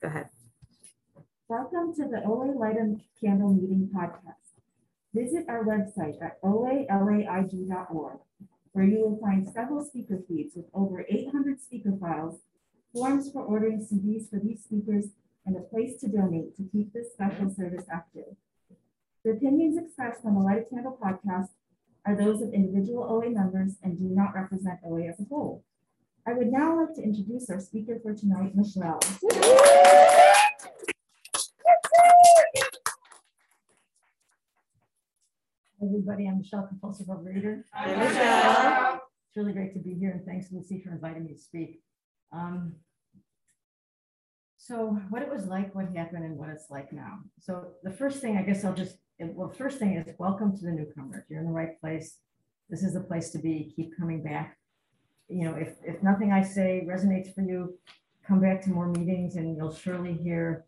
Go ahead. Welcome to the OA Light a Candle Meeting Podcast. Visit our website at oalaig.org, where you will find several speaker feeds with over 800 speaker files, forms for ordering CDs for these speakers, and a place to donate to keep this special service active. The opinions expressed on the Light a Candle podcast are those of individual OA members and do not represent OA as a whole. I would now like to introduce our speaker for tonight, Michelle. Everybody, I'm Michelle, compulsive overeater. Hi, Michelle. It's really great to be here and thanks Lucy for inviting me to speak. Um, so what it was like, what happened and what it's like now. So the first thing, I guess I'll just, well, first thing is welcome to the newcomers. You're in the right place. This is the place to be. Keep coming back. You know, if, if nothing I say resonates for you, come back to more meetings and you'll surely hear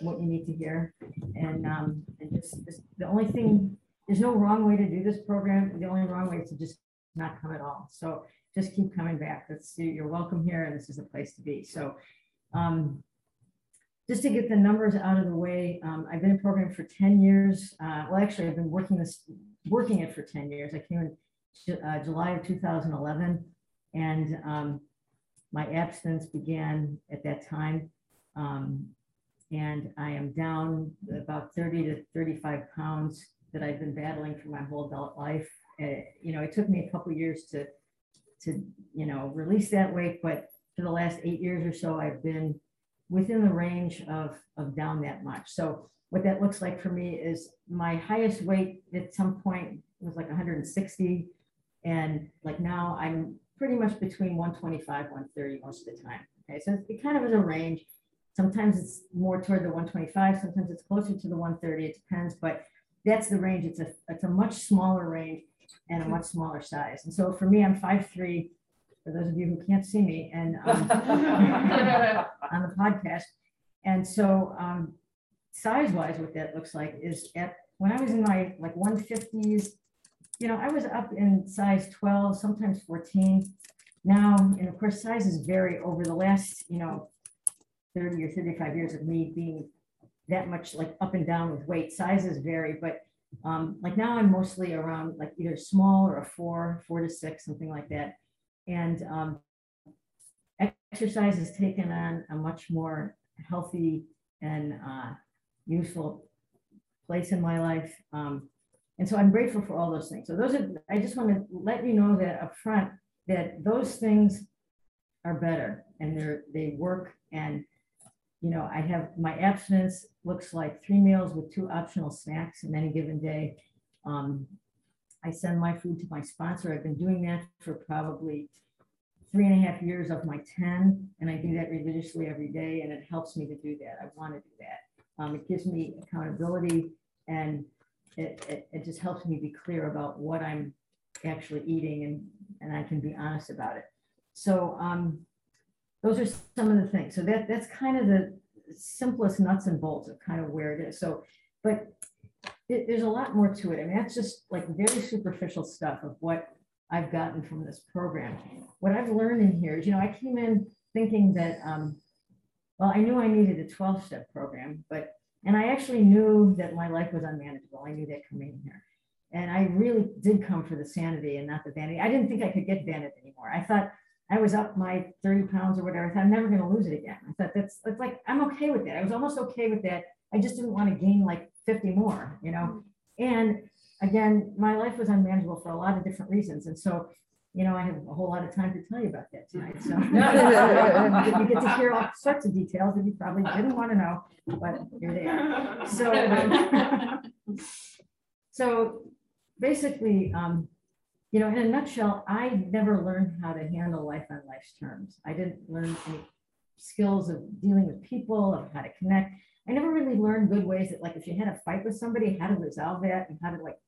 what you need to hear. And, um, and just, just the only thing there's no wrong way to do this program. The only wrong way is to just not come at all. So just keep coming back. That's you're welcome here, and this is the place to be. So, um, just to get the numbers out of the way, um, I've been in program for 10 years. Uh, well, actually, I've been working this working it for 10 years. I came in uh, July of 2011, and um, my abstinence began at that time. Um, and I am down about 30 to 35 pounds that I've been battling for my whole adult life. Uh, you know, it took me a couple years to, to, you know, release that weight, but for the last eight years or so, I've been within the range of, of down that much. So what that looks like for me is my highest weight at some point was like 160. And like now I'm pretty much between 125, 130 most of the time. Okay, so it kind of is a range. Sometimes it's more toward the 125, sometimes it's closer to the 130, it depends, but that's the range. It's a it's a much smaller range and a much smaller size. And so for me, I'm five three. For those of you who can't see me, and um, on the podcast, and so um, size wise, what that looks like is at when I was in my like 150s, you know, I was up in size 12, sometimes 14. Now, and of course, sizes vary over the last, you know, 30 or 35 years of me being that much like up and down with weight. Sizes vary, but um, like now I'm mostly around like either small or a four, four to six, something like that. And um, exercise has taken on a much more healthy and uh, useful place in my life. Um, and so I'm grateful for all those things. So those are, I just want to let you know that up front that those things are better and they're, they work and you know, I have my abstinence looks like three meals with two optional snacks in any given day. Um, I send my food to my sponsor. I've been doing that for probably three and a half years of my 10, and I do that religiously every day, and it helps me to do that. I want to do that. Um, it gives me accountability, and it, it, it just helps me be clear about what I'm actually eating, and, and I can be honest about it. So um, those are some of the things. So that that's kind of the simplest nuts and bolts of kind of where it is. So, but it, there's a lot more to it. I mean, that's just like very superficial stuff of what I've gotten from this program. What I've learned in here is, you know, I came in thinking that, um, well, I knew I needed a 12 step program, but, and I actually knew that my life was unmanageable. I knew that coming in here. And I really did come for the sanity and not the vanity. I didn't think I could get vanity anymore. I thought, I was up my 30 pounds or whatever. I thought I'm never going to lose it again. I thought that's, that's like, I'm okay with that. I was almost okay with that. I just didn't want to gain like 50 more, you know? And again, my life was unmanageable for a lot of different reasons. And so, you know, I have a whole lot of time to tell you about that tonight. So you get to hear all sorts of details that you probably didn't want to know, but here they are. So, so basically, um, you know, in a nutshell, I never learned how to handle life on life's terms. I didn't learn any skills of dealing with people, of how to connect. I never really learned good ways that, like, if you had a fight with somebody, how to resolve that and how to like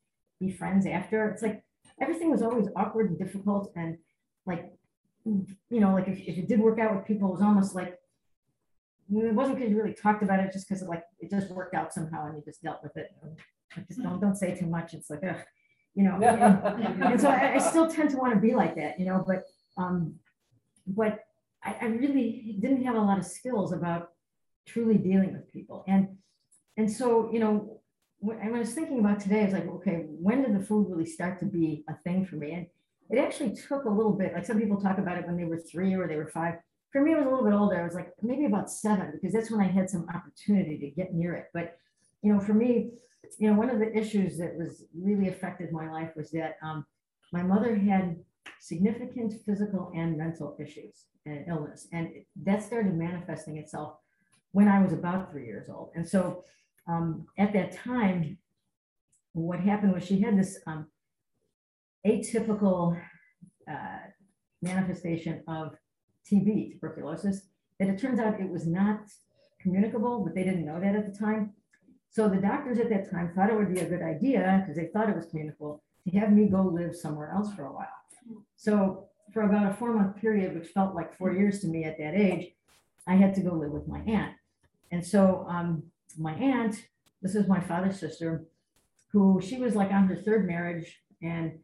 be friends after. It's like everything was always awkward and difficult, and like, you know, like if, if it did work out with people, it was almost like it wasn't because you really talked about it, just because like it just worked out somehow and you just dealt with it. Just don't don't say too much. It's like, ugh you know, and, and so I, I, still tend to want to be like that, you know, but, um, but I, I, really didn't have a lot of skills about truly dealing with people. And, and so, you know, when I was thinking about today, I was like, okay, when did the food really start to be a thing for me? And it actually took a little bit, like some people talk about it when they were three or they were five. For me, it was a little bit older. I was like maybe about seven, because that's when I had some opportunity to get near it. But, you know, for me, you know, one of the issues that was really affected my life was that um, my mother had significant physical and mental issues and illness. And that started manifesting itself when I was about three years old. And so um, at that time, what happened was she had this um, atypical uh, manifestation of TB, tuberculosis, that it turns out it was not communicable, but they didn't know that at the time. So the doctors at that time thought it would be a good idea, because they thought it was communicable, to have me go live somewhere else for a while. So for about a four month period, which felt like four years to me at that age, I had to go live with my aunt. And so um, my aunt, this is my father's sister, who she was like on her third marriage, and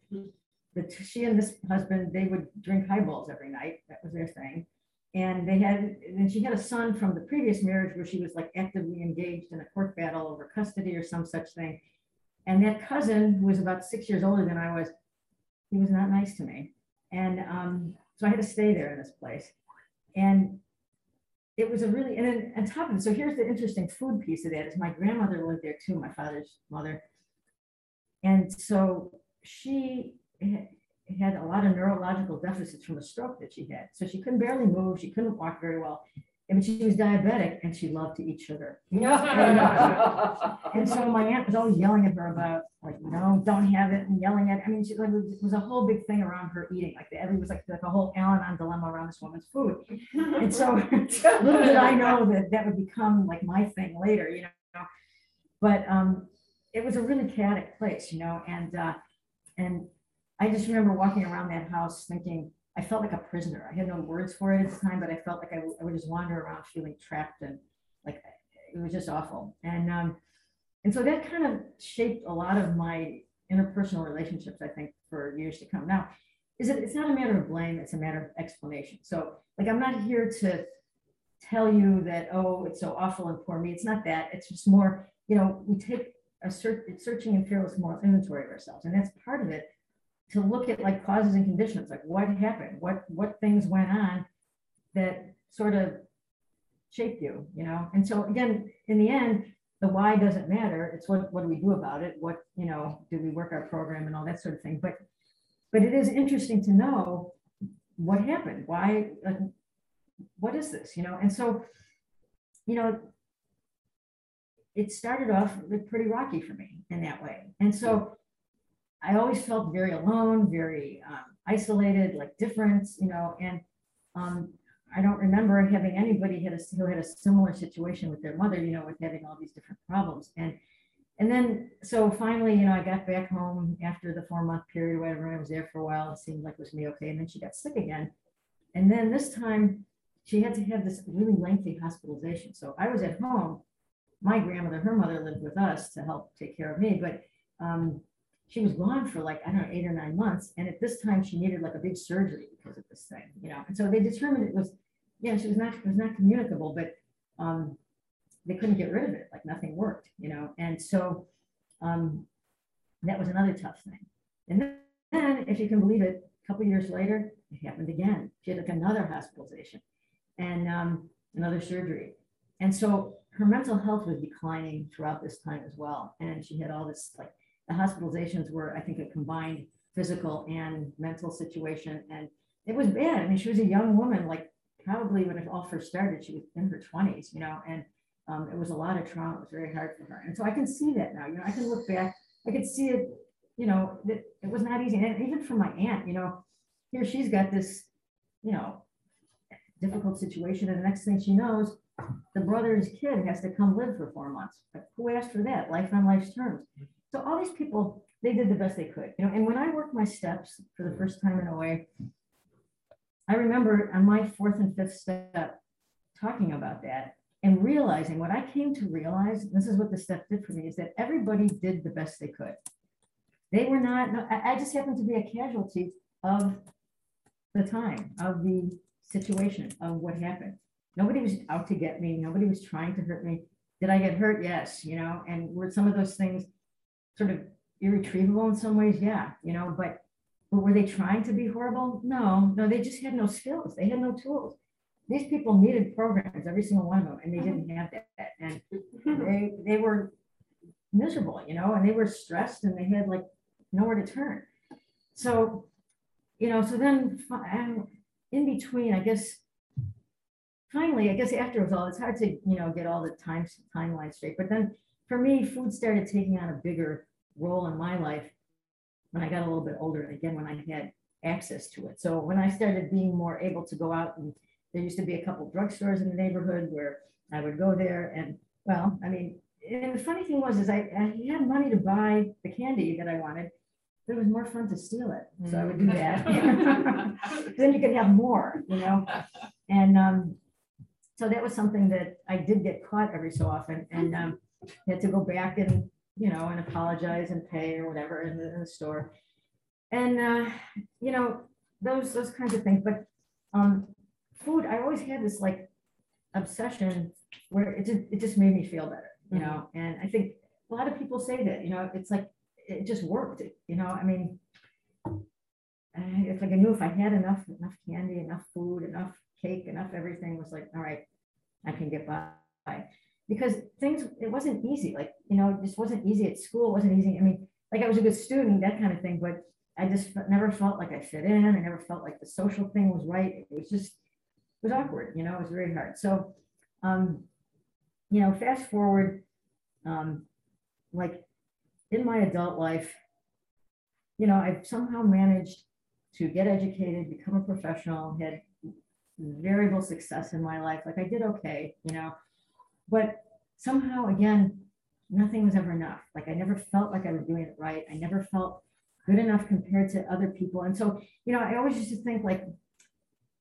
the, she and this husband they would drink highballs every night. That was their thing. And they had, and she had a son from the previous marriage where she was like actively engaged in a court battle over custody or some such thing. And that cousin, who was about six years older than I was, he was not nice to me. And um, so I had to stay there in this place. And it was a really, and then on top of it, so here's the interesting food piece of that is my grandmother lived there too, my father's mother. And so she had a lot of neurological deficits from a stroke that she had. So she couldn't barely move. She couldn't walk very well. And she was diabetic and she loved to eat sugar. and, so my aunt was always yelling at her about like, no, don't have it and yelling at, I mean, she, like, it was a whole big thing around her eating. Like every was like, like a whole Al-Anon dilemma around this woman's food. And so little did I know that that would become like my thing later, you know. But um, it was a really chaotic place, you know, and uh, and I just remember walking around that house thinking, I felt like a prisoner. I had no words for it at the time, but I felt like I, I would just wander around feeling trapped and like it was just awful. And um, and so that kind of shaped a lot of my interpersonal relationships, I think, for years to come. Now, is it it's not a matter of blame, it's a matter of explanation. So like I'm not here to tell you that, oh, it's so awful and poor me. It's not that. It's just more, you know, we take a search, searching and fearless moral inventory of ourselves. And that's part of it to look at like causes and conditions, like what happened, what what things went on that sort of shaped you, you know. And so again, in the end, the why doesn't matter. It's what what do we do about it? What you know, do we work our program and all that sort of thing. But but it is interesting to know what happened. Why? Like, what is this? You know. And so, you know, it started off pretty rocky for me in that way. And so I always felt very alone, very um, isolated, like different, you know, and um, I don't remember having anybody had a, who had a similar situation with their mother, you know, with having all these different problems. And and then so finally, you know, I got back home after the four month period, whatever. I was there for a while. It seemed like it was me okay. And then she got sick again. And then this time she had to have this really lengthy hospitalization. So I was at home. My grandmother, her mother lived with us to help take care of me, but um, she was gone for like, I don't know, eight or nine months. And at this time she needed like a big surgery because of this thing, you know? And so they determined it was, yeah, she was not, was not communicable, but um, they couldn't get rid of it. Like nothing worked, you know? And so um, that was another tough thing. And then, if you can believe it, a couple years later, it happened again. She had like another hospitalization and um, another surgery. And so her mental health was declining throughout this time as well. And she had all this like the hospitalizations were, I think, a combined physical and mental situation. And it was bad. I mean, she was a young woman, like probably when it all first started, she was in her 20s, you know, and um, it was a lot of trauma. It was very hard for her. And so I can see that now, you know, I can look back, I could see it, you know, that it was not easy. And even for my aunt, you know, here she's got this, you know, difficult situation. And the next thing she knows, the brother's kid has to come live for four months. Who asked for that? Life on life's terms. So all these people, they did the best they could, you know. And when I worked my steps for the first time in a way, I remember on my fourth and fifth step talking about that and realizing what I came to realize. This is what the step did for me: is that everybody did the best they could. They were not. I just happened to be a casualty of the time of the situation of what happened. Nobody was out to get me. Nobody was trying to hurt me. Did I get hurt? Yes, you know, and were some of those things sort of irretrievable in some ways? Yeah, you know, but but were they trying to be horrible? No, no, they just had no skills. They had no tools. These people needed programs, every single one of them, and they didn't have that. And they they were miserable, you know, and they were stressed and they had like nowhere to turn. So, you know, so then um, in between, I guess, finally, I guess after it was all, it's hard to, you know, get all the time timeline straight. But then for me, food started taking on a bigger role in my life when I got a little bit older, and again, when I had access to it. So when I started being more able to go out and there used to be a couple drugstores in the neighborhood where I would go there and, well, I mean, and the funny thing was, is I, I had money to buy the candy that I wanted, but it was more fun to steal it. So I would do that. Then you could have more, you know? And, um, so that was something that I did get caught every so often and, um, had to go back and, you know, and apologize and pay or whatever in the, in the store. And, uh, you know, those, those kinds of things, but, um, food, I always had this like obsession where it just, it just made me feel better, you know, and I think a lot of people say that, you know, it's like, it just worked, you know, I mean. I- It's like I knew if I had enough, enough candy, enough food, enough cake, enough everything was like, all right, I can get by. Because things, it wasn't easy, like, you know, just wasn't easy at school, wasn't easy, I mean, like I was a good student, that kind of thing, but I just never felt like I fit in, I never felt like the social thing was right, it was just, it was awkward, you know, it was very hard, so, um, you know, fast forward, um, like, in my adult life, you know, I've somehow managed to get educated, become a professional, had variable success in my life, like I did okay, you know, but somehow, again, nothing was ever enough, like I never felt like I was doing it right, I never felt good enough compared to other people, and so, you know, I always used to think like,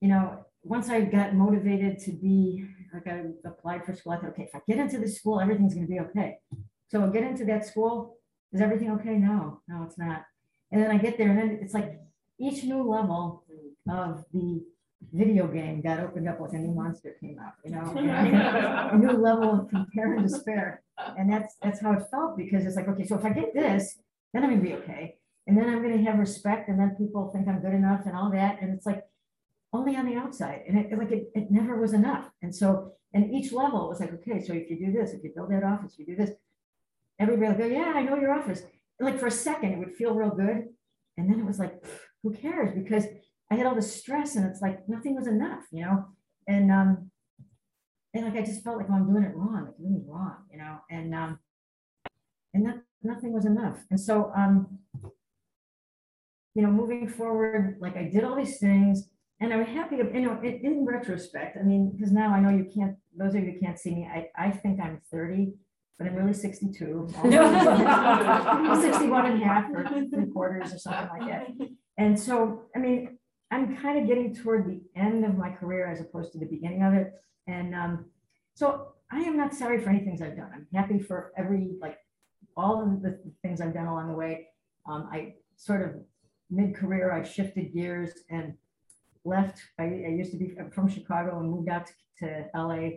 you know, once I got motivated to be, like I applied for school, I thought, okay, if I get into this school, everything's gonna be okay. So I get into that school, is everything okay? No, no, it's not. And then I get there and then it's like each new level of the video game got opened up like a new monster came out, you know? A new level of compare and despair. And that's, that's how it felt because it's like, okay, so if I get this, then I'm gonna be okay. And then I'm gonna have respect and then people think I'm good enough and all that. And it's like only on the outside. And it, like, it, it never was enough. And so, and each level was like, okay, so if you do this, if you build that office, you do this, everybody will go, yeah, I know your office. And like for a second, it would feel real good. And then it was like, who cares? Because I had all this stress and it's like nothing was enough, you know? And um, and like I just felt like oh, I'm doing it wrong, like doing it wrong, you know, and um, and that nothing was enough. And so um, you know, moving forward, like I did all these things and I'm happy to, you know, in, in retrospect, I mean, because now I know you can't, those of you can't see me, I, I think I'm 30, but I'm really 62. I'm 61 and a half or three quarters or something like that. And so, I mean, I'm kind of getting toward the end of my career as opposed to the beginning of it. And um, so I am not sorry for any things I've done. I'm happy for every, like, all of the things I've done along the way. Um, I sort of mid-career, I shifted gears and left. I, I used to be from Chicago and moved out to, to LA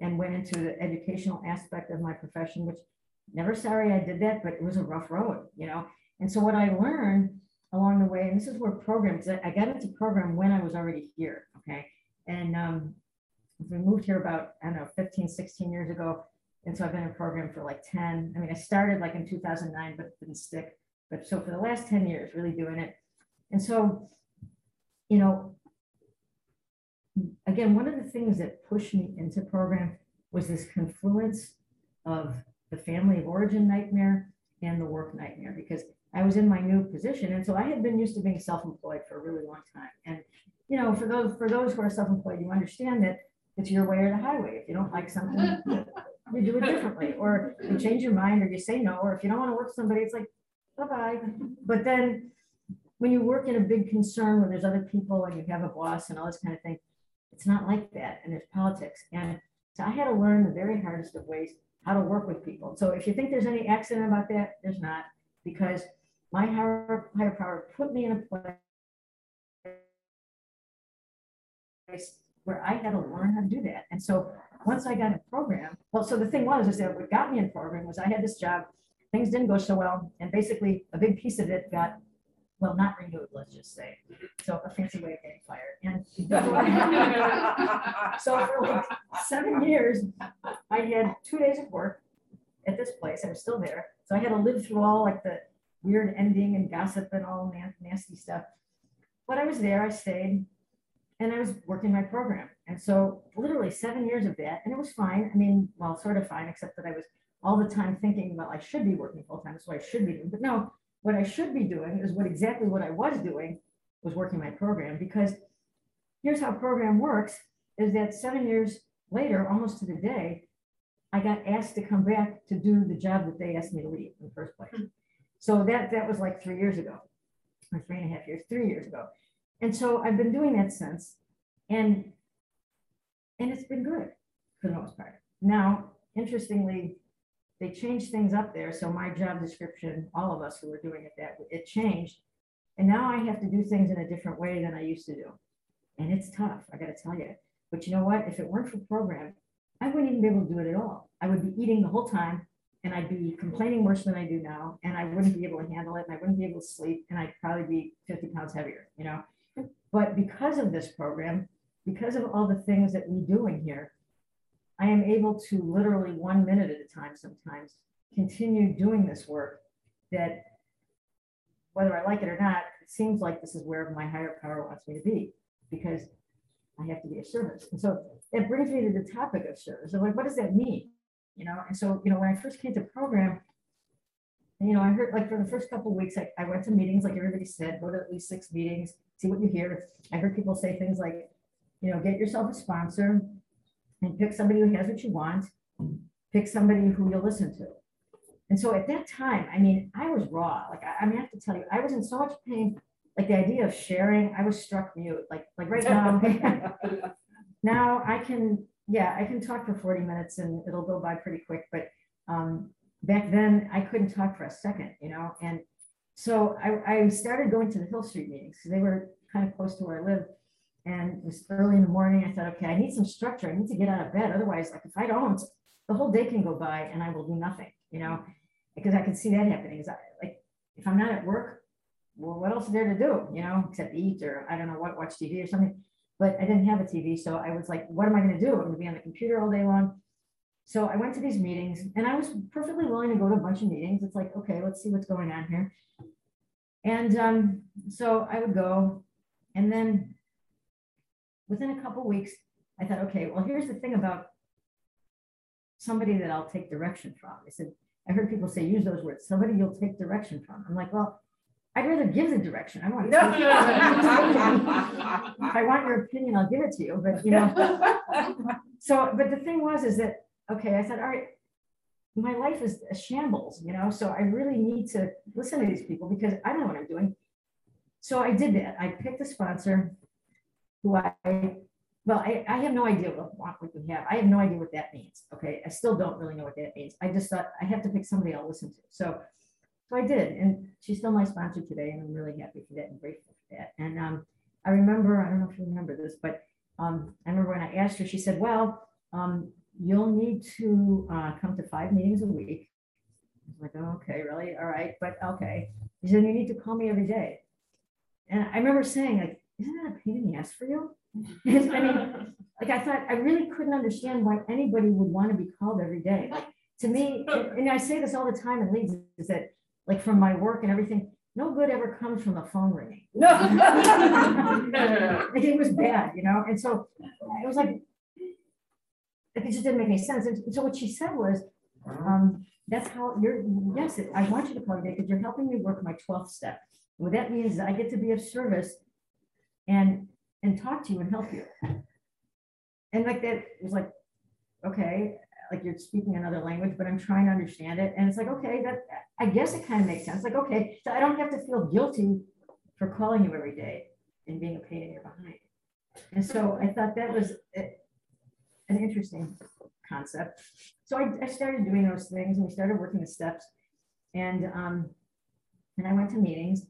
and went into the educational aspect of my profession, which never sorry I did that, but it was a rough road, you know? And so what I learned along the way, and this is where programs, I got into program when I was already here, okay? And um, we moved here about, I don't know, 15, 16 years ago. And so I've been in program for like 10. I mean, I started like in 2009, but didn't stick. But so for the last 10 years, really doing it. And so, you know, again, one of the things that pushed me into program was this confluence of the family of origin nightmare and the work nightmare because I was in my new position. And so I had been used to being self-employed for a really long time. And, you know, for those, for those who are self-employed, you understand that it's your way or the highway. If you don't like something, you do it differently, or you change your mind, or you say no, or if you don't want to work with somebody, it's like, bye-bye. But then when you work in a big concern where there's other people and you have a boss and all this kind of thing, it's not like that, and there's politics. And so I had to learn the very hardest of ways how to work with people. So if you think there's any accident about that, there's not, because my higher, higher power put me in a place where I had to learn how to do that. And so once I got in program, well, so the thing was, is that what got me in program was I had this job, things didn't go so well, and basically a big piece of it got, well, not renewed, let's just say. So a fancy way of getting fired. And so for like seven years, I had two days of work at this place. I was still there. So I had to live through all like the weird ending and gossip and all na- nasty stuff. But I was there, I stayed, and I was working my program. And so literally seven years of that, and it was fine. I mean, well, sort of fine, except that I was all the time thinking, well, I should be working full time. What I should be doing. But no, what I should be doing is what exactly what I was doing was working my program because here's how program works is that seven years later, almost to the day, I got asked to come back to do the job that they asked me to leave in the first place. Hmm. So that, that was like three years ago, or three and a half years, three years ago. And so I've been doing that since, and, and it's been good for the most part. Now, interestingly, they changed things up there. So my job description, all of us who were doing it that, it changed. And now I have to do things in a different way than I used to do. And it's tough, I gotta tell you. But you know what? If it weren't for program, I wouldn't even be able to do it at all. I would be eating the whole time and I'd be complaining worse than I do now. And I wouldn't be able to handle it and I wouldn't be able to sleep and I'd probably be 50 pounds heavier, you know? But because of this program, because of all the things that we do in here, I am able to literally one minute at a time sometimes continue doing this work that whether I like it or not, it seems like this is where my higher power wants me to be because I have to be of service. And so it brings me to the topic of service. So like, what does that mean? You know, and so, you know, when I first came to program, you know, I heard like for the first couple weeks, I, I went to meetings, like everybody said, go to at least six meetings, see what you hear. I heard people say things like, you know, get yourself a sponsor and pick somebody who has what you want, pick somebody who you'll listen to. And so at that time, I mean, I was raw. Like, I, I mean, I have to tell you, I was in so much pain. Like the idea of sharing, I was struck mute. Like, like right now, now I can, yeah, I can talk for 40 minutes and it'll go by pretty quick. But um, back then, I couldn't talk for a second, you know. And so I, I started going to the Hill Street meetings they were kind of close to where I lived. And it was early in the morning. I thought, okay, I need some structure. I need to get out of bed. Otherwise, like if I don't, the whole day can go by and I will do nothing, you know, because I can see that happening. Is like if I'm not at work, well, what else is there to do, you know, except eat or I don't know what, watch TV or something. But I didn't have a TV, so I was like, what am I going to do? I'm going to be on the computer all day long. So I went to these meetings, and I was perfectly willing to go to a bunch of meetings. It's like, okay, let's see what's going on here. And um, so I would go, and then within a couple weeks, I thought, okay, well, here's the thing about somebody that I'll take direction from. I said, I heard people say, use those words, somebody you'll take direction from. I'm like, well, I'd rather give the direction. I want. to take. If I want your opinion, I'll give it to you, but you know. So, but the thing was, is that, okay, I said, all right, my life is a shambles, you know, so I really need to listen to these people because I don't know what I'm doing. So I did that. I picked a sponsor who I, well, I, I have no idea what, what we have. I have no idea what that means. Okay. I still don't really know what that means. I just thought I have to pick somebody I'll listen to. So, so I did. And she's still my sponsor today. And I'm really happy for that and grateful for that. And um, I remember, I don't know if you remember this, but um, I remember when I asked her, she said, well, um, you'll need to uh, come to five meetings a week. I was like, oh, okay, really? All right, but okay. She said, you need to call me every day. And I remember saying, like, isn't that a pain in the ass for you? I mean, like I thought, I really couldn't understand why anybody would want to be called every day. Like to me, and, I say this all the time in leads, is that like from my work and everything, no good ever comes from a phone ringing. Like, it was bad, you know, and so it was like, it just didn't make any sense. And so what she said was, um, that's how you're, yes, I want you to call me because you're helping me work my 12th step. What that means is I get to be of service and, and talk to you and help you. And like that was like, okay, like you're speaking another language, but I'm trying to understand it. And it's like, okay, that, I guess it kind of makes sense. Like, okay, so I don't have to feel guilty for calling you every day and being a pain in your behind. And so I thought that was an interesting concept. So I, I started doing those things and we started working the steps. And um, and I went to meetings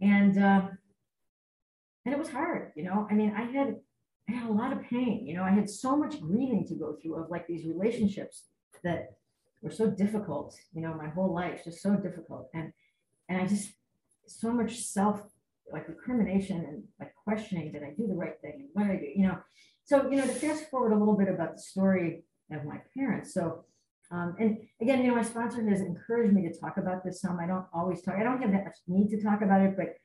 and uh, and it was hard, you know. I mean, I had I had a lot of pain, you know, I had so much grieving to go through of like these relationships that were so difficult, you know, my whole life, just so difficult. And, and I just, so much self, like recrimination and like questioning, did I do the right thing? And what did I do? You know, so, you know, to fast forward a little bit about the story of my parents. So, um, and again, you know, my sponsor has encouraged me to talk about this some. I don't always talk, I don't have that much need to talk about it, but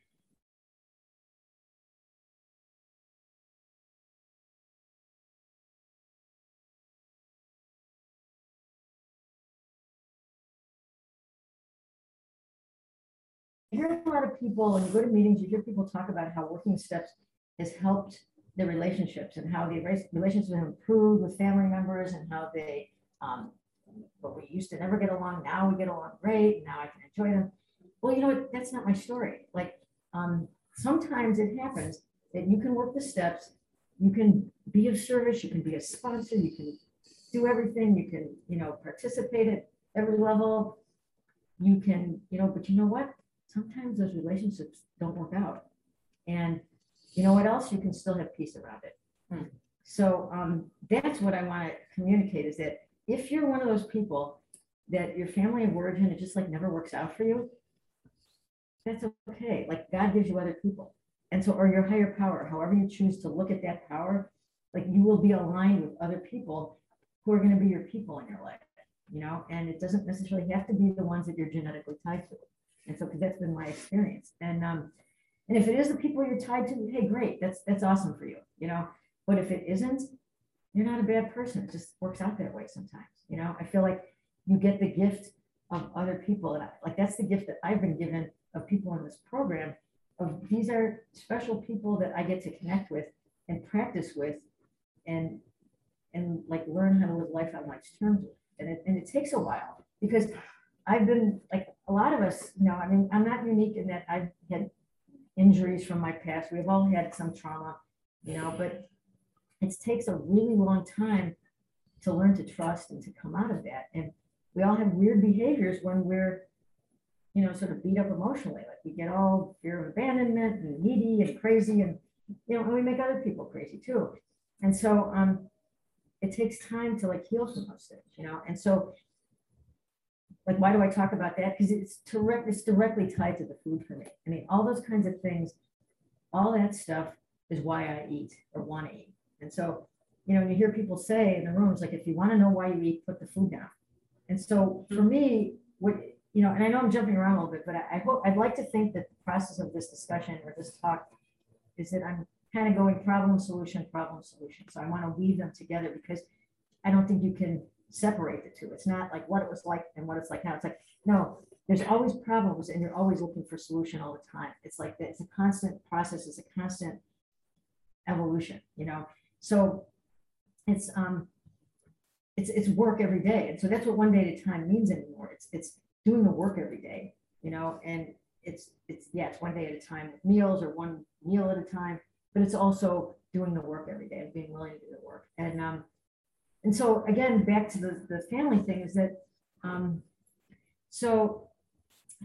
hear a lot of people, and you go to meetings, you hear people talk about how working steps has helped the relationships and how the relationships have improved with family members and how they, um, but we used to never get along, now we get along great, now I can enjoy them. Well, you know what, that's not my story. Like, um, sometimes it happens that you can work the steps, you can be of service, you can be a sponsor, you can do everything, you can, you know, participate at every level. You can, you know, but you know what? Sometimes those relationships don't work out. And you know what else? You can still have peace around it. Hmm. So um, that's what I want to communicate is that if you're one of those people that your family of origin, it just like never works out for you, that's okay. Like God gives you other people. And so, or your higher power, however you choose to look at that power, like you will be aligned with other people who are going to be your people in your life, you know, and it doesn't necessarily have to be the ones that you're genetically tied to. And so, because that's been my experience. And um, and if it is the people you're tied to, hey, great, that's that's awesome for you, you know. But if it isn't, you're not a bad person. It just works out that way sometimes, you know. I feel like you get the gift of other people, and I, like that's the gift that I've been given of people in this program. Of these are special people that I get to connect with and practice with, and and like learn how to live life on life's terms. And it and it takes a while because I've been like a lot of us, you know. I mean, I'm not unique in that I've had injuries from my past. We've all had some trauma, you know, but it takes a really long time to learn to trust and to come out of that. And we all have weird behaviors when we're, you know, sort of beat up emotionally. Like we get all fear of abandonment and needy and crazy, and you know, and we make other people crazy too. And so um, it takes time to like heal from those things, you know. And so like why do I talk about that? Because it's direct, it's directly tied to the food for me. I mean, all those kinds of things, all that stuff is why I eat or want to eat. And so, you know, you hear people say in the rooms, like, if you want to know why you eat, put the food down. And so for hmm. me, what, you know, and I know I'm jumping around a little bit, but I, I hope, I'd like to think that the process of this discussion or this talk is that I'm kind of going problem, solution, problem, solution. So I want to weave them together because I don't think you can separate the two. It's not like what it was like and what it's like now. It's like, no, there's always problems and you're always looking for solution all the time. It's like, it's a constant process, it's a constant evolution, you know? So it's, um, it's, it's work every day. And so that's what one day at a time means anymore. It's, it's doing the work every day, you know, and it's, it's, yeah, it's one day at a time with meals or one meal at a time, but it's also doing the work every day and being willing to do the work. And, um, and so again, back to the, the family thing is that, um, so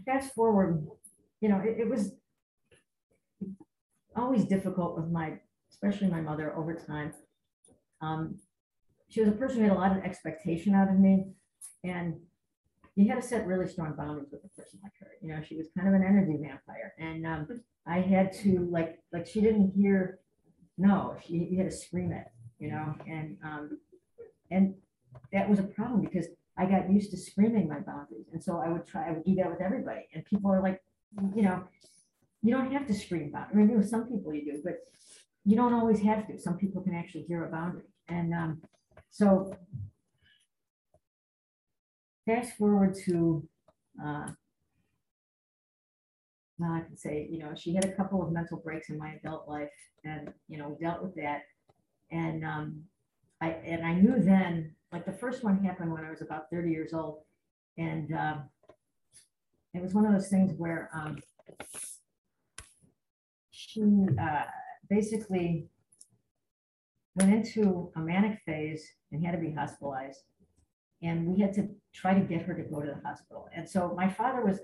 fast forward, you know, it, it was always difficult with my, especially my mother over time. Um, she was a person who had a lot of expectation out of me and you had to set really strong boundaries with a person like her. You know, she was kind of an energy vampire and, um, I had to like, like she didn't hear, no, she, you had to scream it, you know, and, um, and that was a problem because I got used to screaming my boundaries. And so I would try, I would do that with everybody. And people are like, you know, you don't have to scream boundaries. I mean, with some people you do, but you don't always have to. Some people can actually hear a boundary. And um, so fast forward to, uh, well, I can say, you know, she had a couple of mental breaks in my adult life and, you know, dealt with that. And um, I, and I knew then, like the first one happened when I was about 30 years old. And um, it was one of those things where um, she uh, basically went into a manic phase and had to be hospitalized. And we had to try to get her to go to the hospital. And so my father was,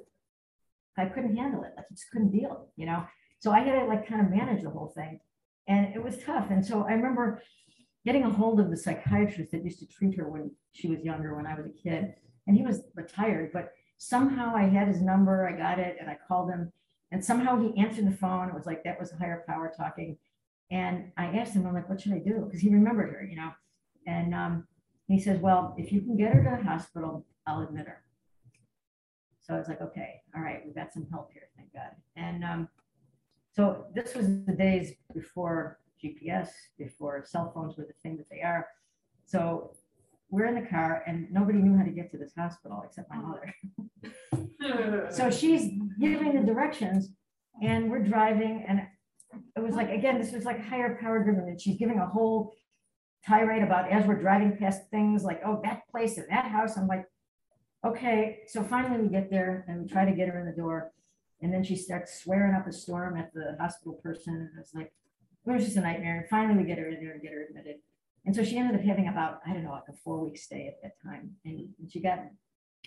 I couldn't handle it. Like just couldn't deal, you know? So I had to like kind of manage the whole thing. And it was tough. And so I remember getting a hold of the psychiatrist that used to treat her when she was younger, when I was a kid. And he was retired, but somehow I had his number, I got it, and I called him. And somehow he answered the phone. It was like that was a higher power talking. And I asked him, I'm like, what should I do? Because he remembered her, you know. And um, he says, Well, if you can get her to the hospital, I'll admit her. So I was like, okay, all right, we've got some help here, thank God. And um, so this was the days before GPS, before cell phones were the thing that they are. So we're in the car and nobody knew how to get to this hospital except my mother. So she's giving the directions and we're driving and it was like, again, this was like higher power driven and she's giving a whole tirade about as we're driving past things like, oh, that place and that house. I'm like, okay. So finally we get there and we try to get her in the door. And then she starts swearing up a storm at the hospital person. And it's like, it was just a nightmare. And finally we get her in there and get her admitted. And so she ended up having about, I don't know, like a four week stay at that time. And and she got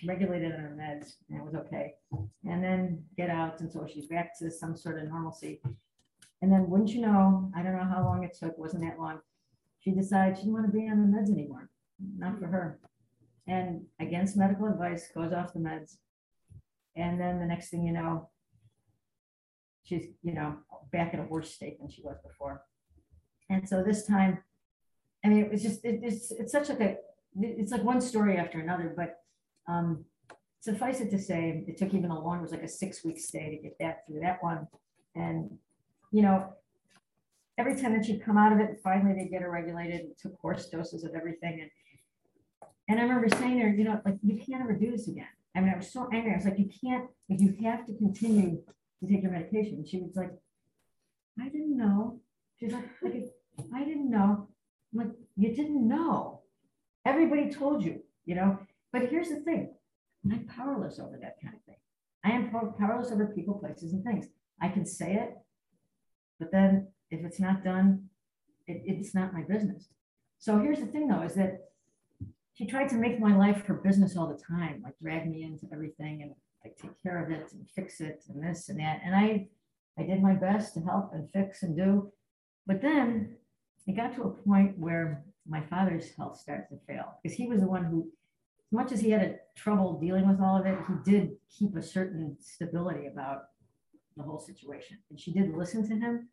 regulated on her meds and it was okay. And then get out. And so she's back to some sort of normalcy. And then wouldn't you know, I don't know how long it took, wasn't that long. She decided she didn't want to be on the meds anymore, not for her. And against medical advice, goes off the meds. And then the next thing you know, she's, you know, back in a worse state than she was before. And so this time, I mean, it was just, it- it's, it's such like a, it's like one story after another, but um, suffice it to say, it took even a long, it was like a six-week stay to get that through that one. And, you know, every time that she'd come out of it, finally they get her regulated, and took course doses of everything. And and I remember saying to her, you know, like, you can't ever do this again. I mean, I was so angry. I was like, you can't, like, you have to continue to take your medication. She was like, I didn't know. She's like, I didn't know. I'm like, you didn't know. Everybody told you, you know, but here's the thing. I'm powerless over that kind of thing. I am powerless over people, places, and things. I can say it, but then if it's not done, it, it's not my business. So here's the thing though, is that she tried to make my life her business all the time, like drag me into everything and like take care of it and fix it and this and that. And I, I did my best to help and fix and do. But then it got to a point where my father's health started to fail because he was the one who, as much as he had a trouble dealing with all of it, he did keep a certain stability about the whole situation. And she did listen to him.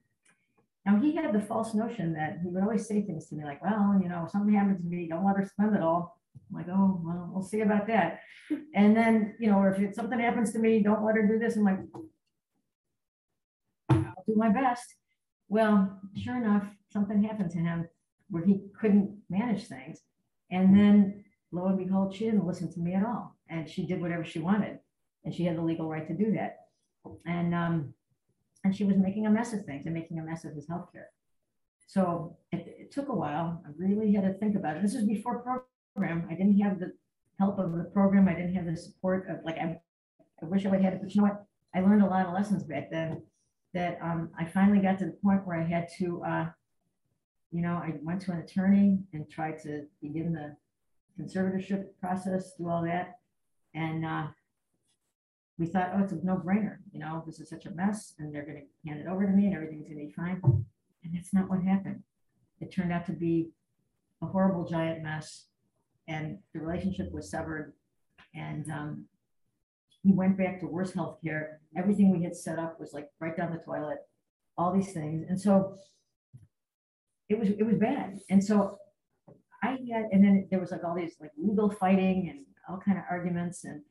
Now he had the false notion that he would always say things to me like, well, you know, if something happens to me, don't let her spend it all. I'm like, oh, well, we'll see about that. And then, you know, or if something happens to me, don't let her do this. I'm like, I'll do my best. Well, sure enough, something happened to him where he couldn't manage things. And then lo and behold, she didn't listen to me at all. And she did whatever she wanted. And she had the legal right to do that. And, um, and she was making a mess of things and making a mess of his healthcare. So it, it took a while. I really had to think about it. This was before program. I didn't have the help of the program. I didn't have the support of like, I, I wish I would have but you know what? I learned a lot of lessons back then that um, I finally got to the point where I had to, uh, you know, I went to an attorney and tried to begin the conservatorship process, do all that. And uh, we thought, oh, it's a no brainer, you know, this is such a mess and they're gonna hand it over to me and everything's gonna be fine. And that's not what happened. It turned out to be a horrible giant mess and the relationship was severed. And um, he went back to worse healthcare. Everything we had set up was like right down the toilet, all these things. And so it was, it was bad. And so I had, and then there was like all these like legal fighting and all kind of arguments and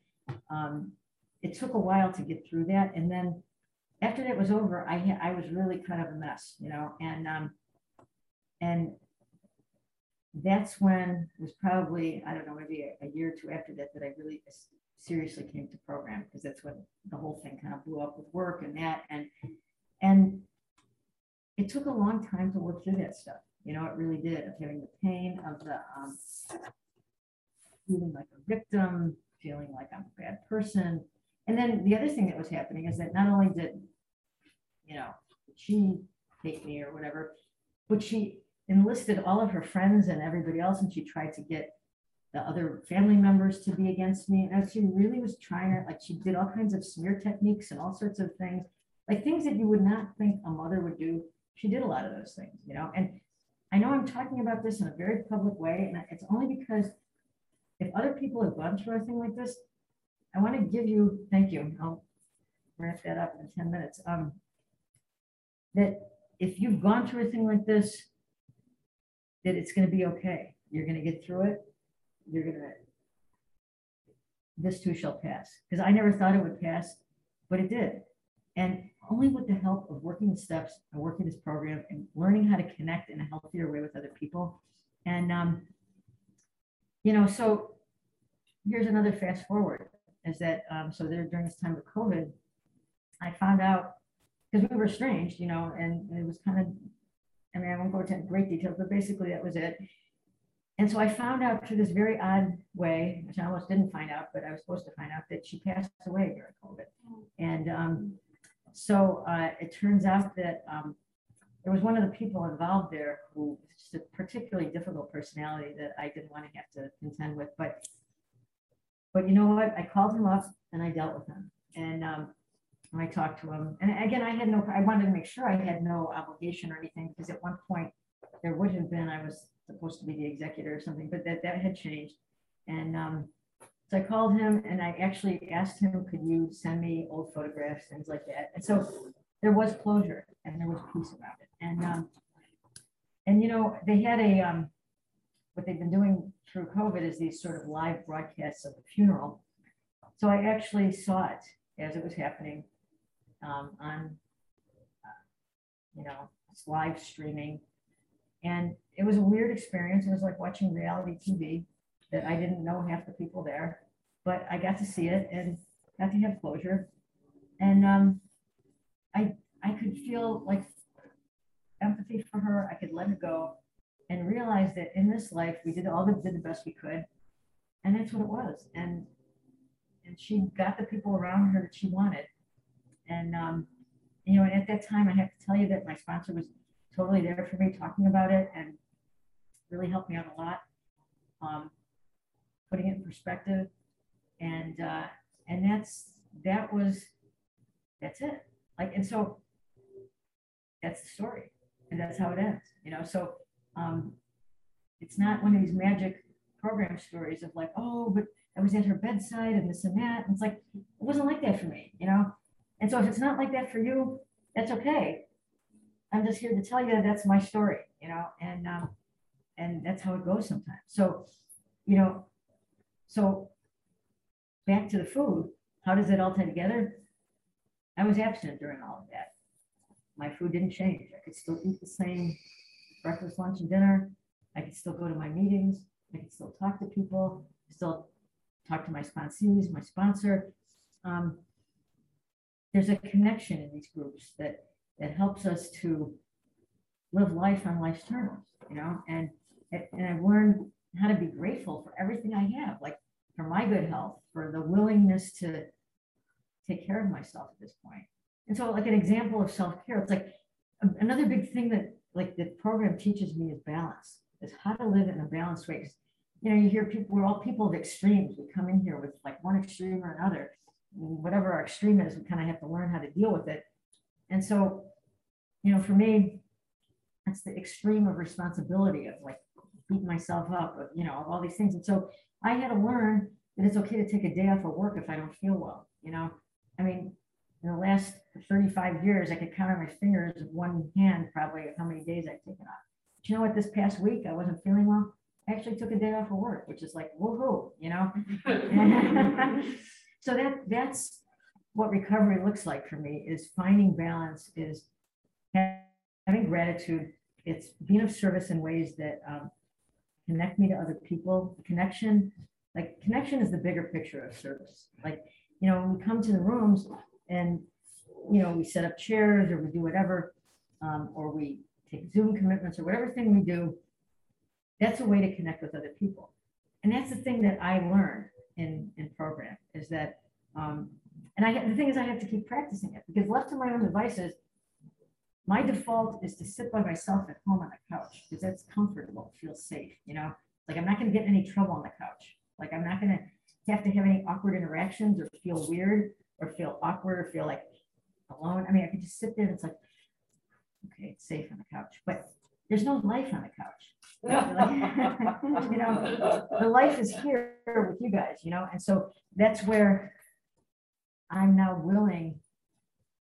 um, it took a while to get through that. And then after that was over, I, I was really kind of a mess, you know, and, um, and that's when it was probably, I don't know, maybe a, a year or two after that, that I really seriously came to program, because that's when the whole thing kind of blew up with work and that, and, and it took a long time to work through that stuff, you know, it really did, of having the pain of the, um, feeling like a victim, feeling like I'm a bad person. And then the other thing that was happening is that not only did, you know, she hate me or whatever, but she enlisted all of her friends and everybody else, and she tried to get the other family members to be against me. And she really was trying to, like, she did all kinds of smear techniques and all sorts of things, like things that you would not think a mother would do she did a lot of those things, you know, and I know I'm talking about this in a very public way, and it's only because if other people have gone through a thing like this, I want to give you, thank you, I'll wrap that up in 10 minutes. Um, that if you've gone through a thing like this, that it's going to be okay. You're going to get through it. You're going to, this too shall pass. Because I never thought it would pass, but it did. And only with the help of working the steps and working this program and learning how to connect in a healthier way with other people. And, um, you know, so here's another fast forward is that, um, so there during this time of COVID, I found out because we were estranged, you know, and it was kind of, I mean, I won't go into great details, but basically that was it. And so I found out through this very odd way, which I almost didn't find out, but I was supposed to find out that she passed away during COVID. And um, so uh, it turns out that um, there was one of the people involved there who was just a particularly difficult personality that I didn't want to have to contend with. But but you know what? I called him up and I dealt with him. And um, I talked to him. And again, I had no, I wanted to make sure I had no obligation or anything because at one point there would have been, I was supposed to be the executor or something, but that, that had changed. And um, so I called him and I actually asked him, could you send me old photographs, things like that. And so there was closure and there was peace about it. And, um, and you know, they had a, um, what they've been doing through COVID is these sort of live broadcasts of the funeral. So I actually saw it as it was happening um, on, uh, you know, live streaming. And it was a weird experience. It was like watching reality TV that I didn't know half the people there, but I got to see it and got to have closure. And um, I, I could feel like empathy for her. I could let her go and realize that in this life, we did all the, did the best we could. And that's what it was. And, and she got the people around her that she wanted. And, um, you know, and at that time, I have to tell you that my sponsor was totally there for me talking about it and really helped me out a lot. Um, putting it in perspective. And, uh, and that's, that was, that's it. Like, and so that's the story and that's how it ends, you know? So, um, it's not one of these magic program stories of like, oh, but I was at her bedside and this and that. And it's like, it wasn't like that for me, you know? And so if it's not like that for you, that's okay. I'm just here to tell you that's my story, you know, and um, and that's how it goes sometimes. So, you know, so back to the food, how does it all tie together? I was abstinent during all of that. My food didn't change. I could still eat the same breakfast, lunch, and dinner. I could still go to my meetings. I could still talk to people, still talk to my sponsees, my sponsor. Um, there's a connection in these groups that that helps us to live life on life's terms, you know, and and I've learned how to be grateful for everything I have, like for my good health, for the willingness to take care of myself at this point. And so, like an example of self-care, it's like um, another big thing that like the program teaches me is balance, is how to live in a balanced way. You know, you hear people, we're all people of extremes. We come in here with like one extreme or another whatever our extreme is, we kind of have to learn how to deal with it. And so, you know, for me, that's the extreme of responsibility of like beating myself up, of, you know, of all these things. And so I had to learn that it's okay to take a day off of work if I don't feel well. You know, I mean, in the last 35 years, I could count on my fingers of one hand probably how many days I've taken off. But you know what? This past week, I wasn't feeling well. I actually took a day off of work, which is like, woohoo, you know? so that that's what recovery looks like for me is finding balance is having gratitude. It's being of service in ways that um, connect me to other people. Connection like connection is the bigger picture of service. Like you know when we come to the rooms and you know we set up chairs or we do whatever um, or we take zoom commitments or whatever thing we do that's a way to connect with other people. And that's the thing that i learned in is that um, and I the thing is I have to keep practicing it because left to my own devices, my default is to sit by myself at home on the couch because that's comfortable, feels safe, you know. Like I'm not going to get any trouble on the couch. Like I'm not going to have to have any awkward interactions or feel weird or feel awkward or feel like alone. I mean, I could just sit there and it's like, okay, it's safe on the couch, but there's no life on the couch. You know, the life is here with you guys, you know, and so that's where I'm now willing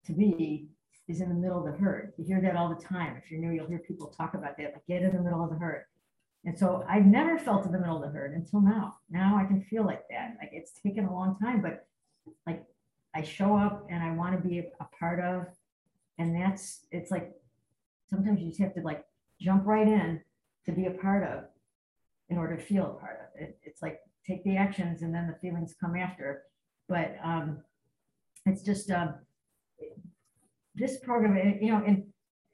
to be, is in the middle of the herd. You hear that all the time. If you're new, you'll hear people talk about that, like get in the middle of the herd. And so I've never felt in the middle of the herd until now. Now I can feel like that. Like it's taken a long time, but like I show up and I want to be a, a part of. And that's, it's like, sometimes you just have to like jump right in to be a part of in order to feel a part of it. It's like take the actions and then the feelings come after. But um, it's just um, this program, and, you know, and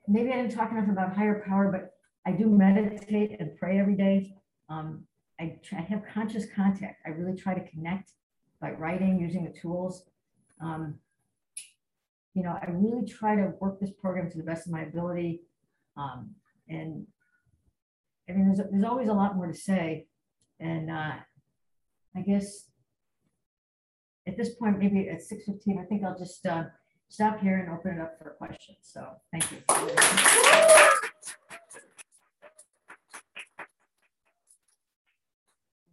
maybe I didn't talk enough about higher power, but I do meditate and pray every day. Um, I, try, I have conscious contact. I really try to connect by writing, using the tools. Um, you know, I really try to work this program to the best of my ability. Um, and I mean, there's, there's always a lot more to say. And uh, I guess at this point, maybe at 6:15, I think I'll just uh, stop here and open it up for questions. So thank you.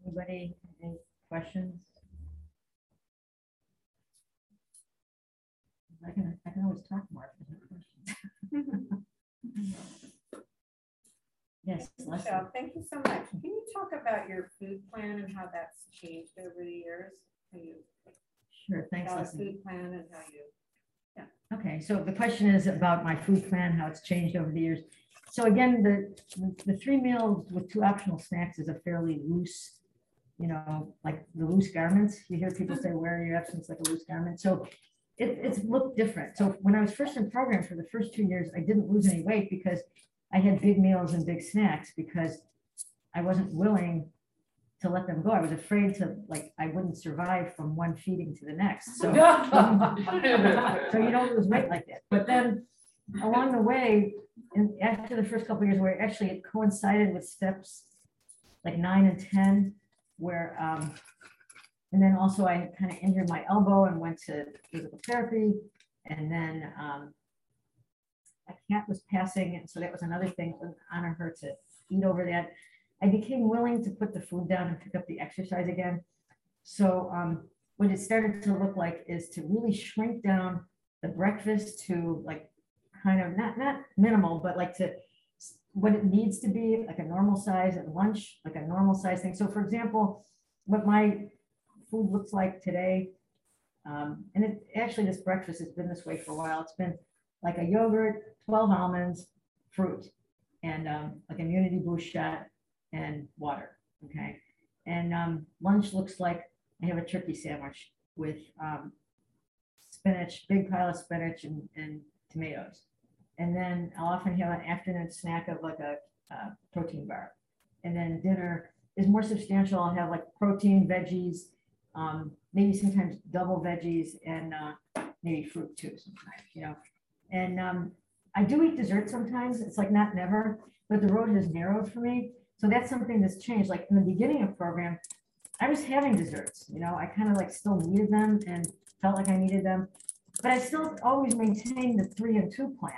Anybody, any questions? I can, I can always talk more if there's no questions. Yes, Michelle, thank you so much. Can you talk about your food plan and how that's changed over the years? You sure, thanks, Leslie. food plan and how you, Yeah. Okay, so the question is about my food plan, how it's changed over the years. So again, the, the three meals with two optional snacks is a fairly loose, you know, like the loose garments. You hear people mm-hmm. say, wear your abstinence like a loose garment. So it, it's looked different. So when I was first in program for the first two years, I didn't lose any weight because I had big meals and big snacks because I wasn't willing to let them go. I was afraid to, like, I wouldn't survive from one feeding to the next. So so you don't lose weight like that. But then along the way, and after the first couple of years, where actually it coincided with steps like nine and 10, where, um, and then also I kind of injured my elbow and went to physical therapy. And then, um, cat was passing, and so that was another thing to honor her to eat over that. I became willing to put the food down and pick up the exercise again. So, um, what it started to look like is to really shrink down the breakfast to like kind of not not minimal, but like to what it needs to be, like a normal size at lunch, like a normal size thing. So for example, what my food looks like today, um, and it actually this breakfast has been this way for a while. It's been like a yogurt, 12 almonds, fruit, and um, like immunity boost shot and water. Okay. And um, lunch looks like I have a turkey sandwich with um, spinach, big pile of spinach and, and tomatoes. And then I'll often have an afternoon snack of like a, protein bar. And then dinner is more substantial. I'll have like protein, veggies, um, maybe sometimes double veggies and uh, maybe fruit too sometimes, you know. And um, I do eat dessert sometimes. It's like not never, but the road has narrowed for me. So that's something that's changed. Like in the beginning of program, I was having desserts, you know, I kind of like still needed them and felt like I needed them. But I still always maintained the three and two plan.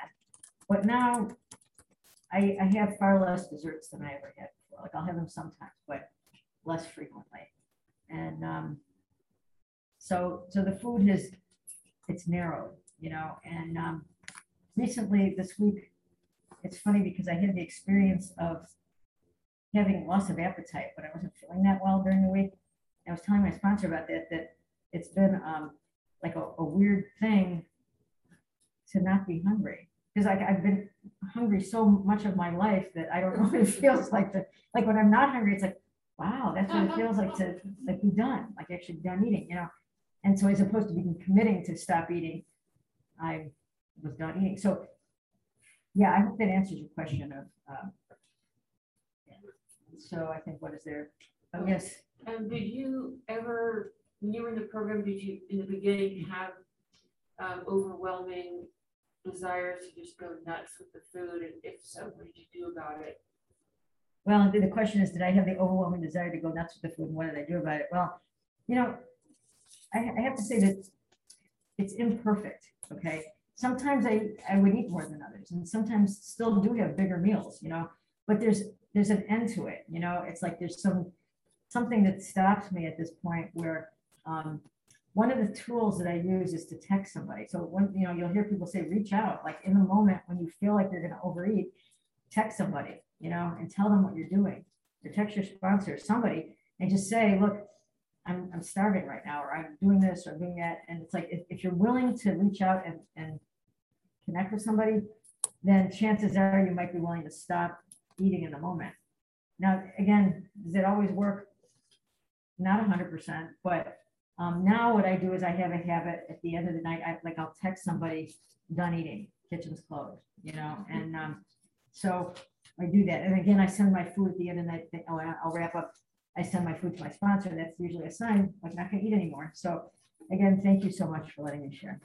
But now I, I have far less desserts than I ever had before. Like I'll have them sometimes, but less frequently. And um, so, so the food has, it's narrowed, you know, and um, recently this week, it's funny because I had the experience of having loss of appetite, but I wasn't feeling that well during the week. I was telling my sponsor about that, that it's been um, like a, a weird thing to not be hungry. Because like I've been hungry so much of my life that I don't know what it feels like to, like when I'm not hungry, it's like, wow, that's what it feels like to like be done, like actually done eating, you know? And so as opposed to being committing to stop eating, I was not eating. So yeah, I hope that answers your question of, um, yeah. so I think what is there? Oh, yes, And did you ever, when you were in the program, did you, in the beginning, have um, overwhelming desires to just go nuts with the food? And if so, what did you do about it? Well, the the question is, did I have the overwhelming desire to go nuts with the food? and What did I do about it? Well, you know, I, I have to say that it's imperfect, okay? Sometimes I, I would eat more than others and sometimes still do have bigger meals, you know, but there's, there's an end to it, you know, it's like there's some, something that stops me at this point where, um, one of the tools that I use is to text somebody. So when, you know, you'll hear people say, reach out, like in the moment when you feel like you're gonna overeat, text somebody, you know, and tell them what you're doing. Or text your sponsor, somebody, and just say, look, I'm, I'm starving right now, or I'm doing this or doing that. And it's like, if, if you're willing to reach out and, and connect with somebody, then chances are you might be willing to stop eating in the moment. Now, again, does it always work? Not hundred percent, but um, now what I do is I have a habit at the end of the night, I, like, I'll text somebody, done eating, kitchen's closed, you know, and, um, so I do that. And again, I send my food at the end of the night, oh, I'll wrap up. I send my food to my sponsor, that's usually a sign, I'm not gonna eat anymore. So again, thank you so much for letting me share.